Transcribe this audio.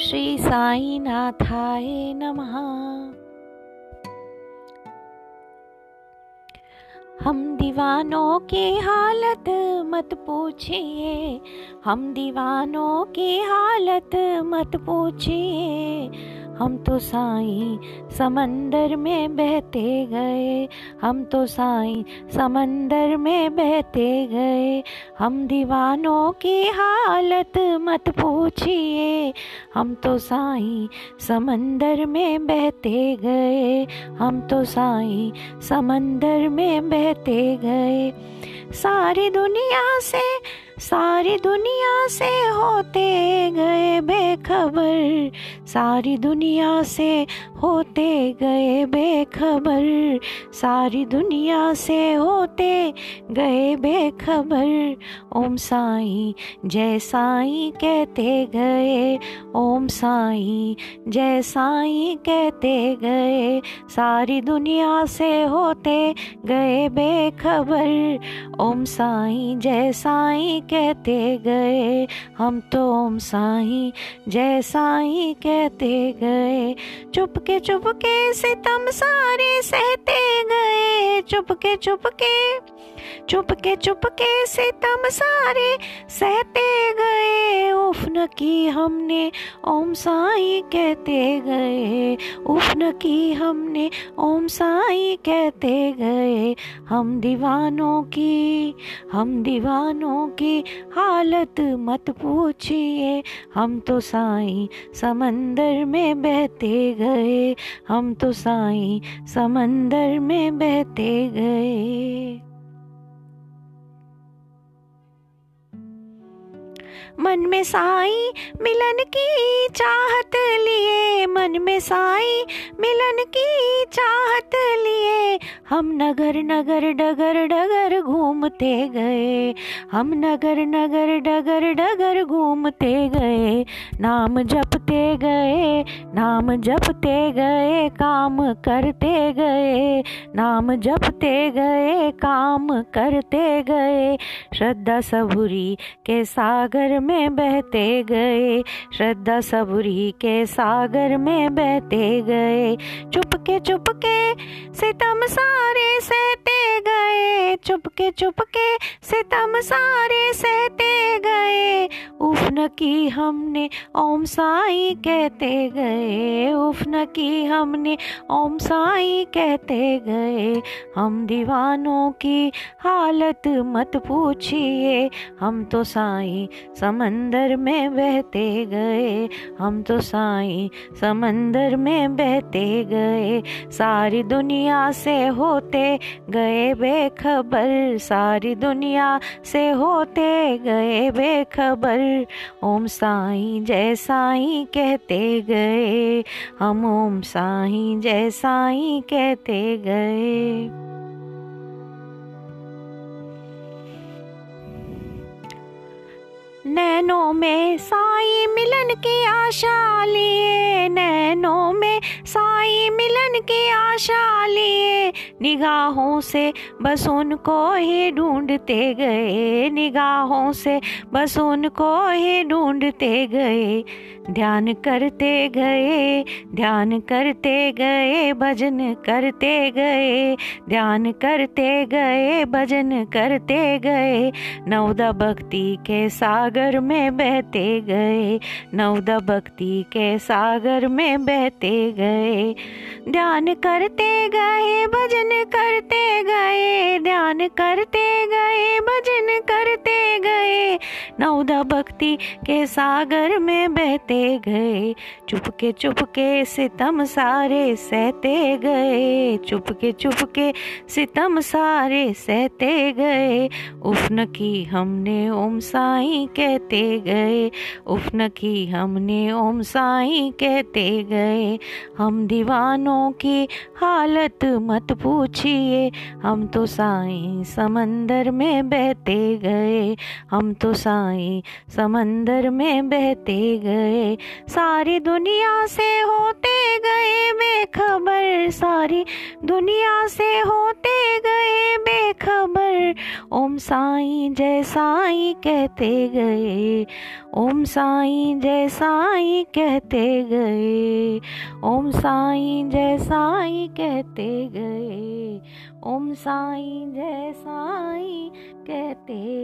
श्री साई नाथाय नमः। हम दीवानों की हालत मत पूछिए, हम दीवानों की हालत मत पूछिए। हम तो साई समंदर में बहते गए। हम तो साई समंदर में बहते गए। हम दीवानों की हालत मत पूछिए। हम तो साई समंदर में बहते गए। हम तो साई समंदर में बहते गए। सारी दुनिया से, सारी दुनिया से होते गए। बेखबर, सारी दुनिया से होते गए बेखबर, सारी दुनिया से होते गए बेखबर, ओम साई जय साई कहते गए, ओम साई जय साई कहते गए, सारी दुनिया से होते गए बेखबर, ओम साई जय साई कहते गए, हम तो ओम साई जय साई कहते गए, चुपके चुपके सितम सारे सहते गए, चुपके चुपके चुपके चुपके सितम सारे सहते गए। उफ न की हमने, ओम साई कहते गए। उफ न की हमने, ओम साई कहते गए। हम दीवानों की, हम दीवानों की हालत मत पूछिए। हम तो साई समंदर में बहते गए। हम तो साई समंदर में बहते गए। मन में साई मिलन की चाहत लिए मन में साई मिलन की चाहत लिए। हम नगर नगर डगर डगर घूमते गए, हम नगर नगर डगर डगर घूमते गए, नाम जपते गए, नाम जपते गए, काम करते गए, नाम जपते गए, काम करते गए, श्रद्धा सबुरी के सागर में बहते गए, श्रद्धा सबुरी के सागर में बहते गए, चुपके चुपके सितम सहते चुपके चुपके सितम सारे सहते गए। उफ न की हमने ओम साई कहते गए। उफ न की हमने ओम साई कहते गए। हम दीवानों की हालत मत पूछिए। हम तो साई समंदर में बहते गए। हम तो साई समंदर में बहते गए। सारी दुनिया से होते गए बेखबर सारी दुनिया से होते गए बेखबर। ओम साई जय साई कहते गए। हम ओम साई जय साई कहते गए। नैनों में साई मिलन की आशा लिए, नैनों में साई मिलन की आशा लिए। निगाहों से बस उनको ही ढूंढते गए, निगाहों से बस उनको ही ढूंढते गए। ध्यान करते गए, ध्यान करते गए, भजन करते गए। ध्यान करते गए, भजन करते गए। नवदा भक्ति के सागर में बहते गए। नवदा भक्ति के सागर में बहते गए। ध्यान करते गए, भजन करते गए। ध्यान करते गए, भजन करते गए। नवदा भक्ति के सागर में बहते गए। चुपके चुपके सितम सारे सहते गए। चुपके चुपके सितम सारे सहते गए। उफन की हमने ओम साई कहते गए। उफन की हमने ओम साई कहते गए। हम दीवानों की हालत मत पूछिए। हम तो साई समंदर में बहते गए। हम तो साई समंदर में बहते गए, सारी दुनिया से होते गए बेखबर, सारी दुनिया से होते गए बेखबर, ओम साईं जय साईं कहते गए, ओम साईं जय साईं कहते गए, ओम साईं जय साईं कहते गए, ओम साईं जय साईं कहते